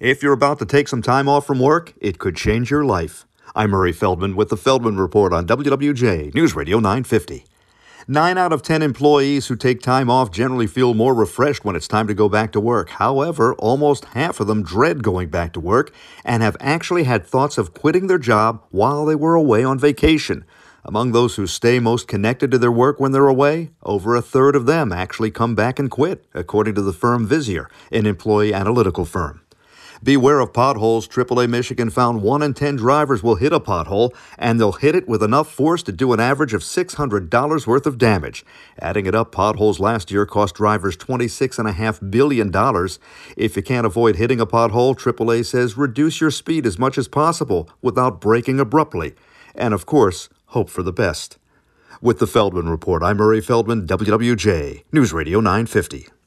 If you're about to take some time off from work, it could change your life. I'm Murray Feldman with the Feldman Report on WWJ News Radio 950. Nine out of ten employees who take time off generally feel more refreshed when it's time to go back to work. However, almost half of them dread going back to work and have actually had thoughts of quitting their job while they were away on vacation. Among those who stay most connected to their work when they're away, over a third of them actually come back and quit, according to the firm Visier, an employee analytical firm. Beware of potholes. AAA Michigan found 1 in 10 drivers will hit a pothole, and they'll hit it with enough force to do an average of $600 worth of damage. Adding it up, potholes last year cost drivers $26.5 billion. If you can't avoid hitting a pothole, AAA says reduce your speed as much as possible without braking abruptly. And of course, hope for the best. With the Feldman Report, I'm Murray Feldman, WWJ, News Radio 950.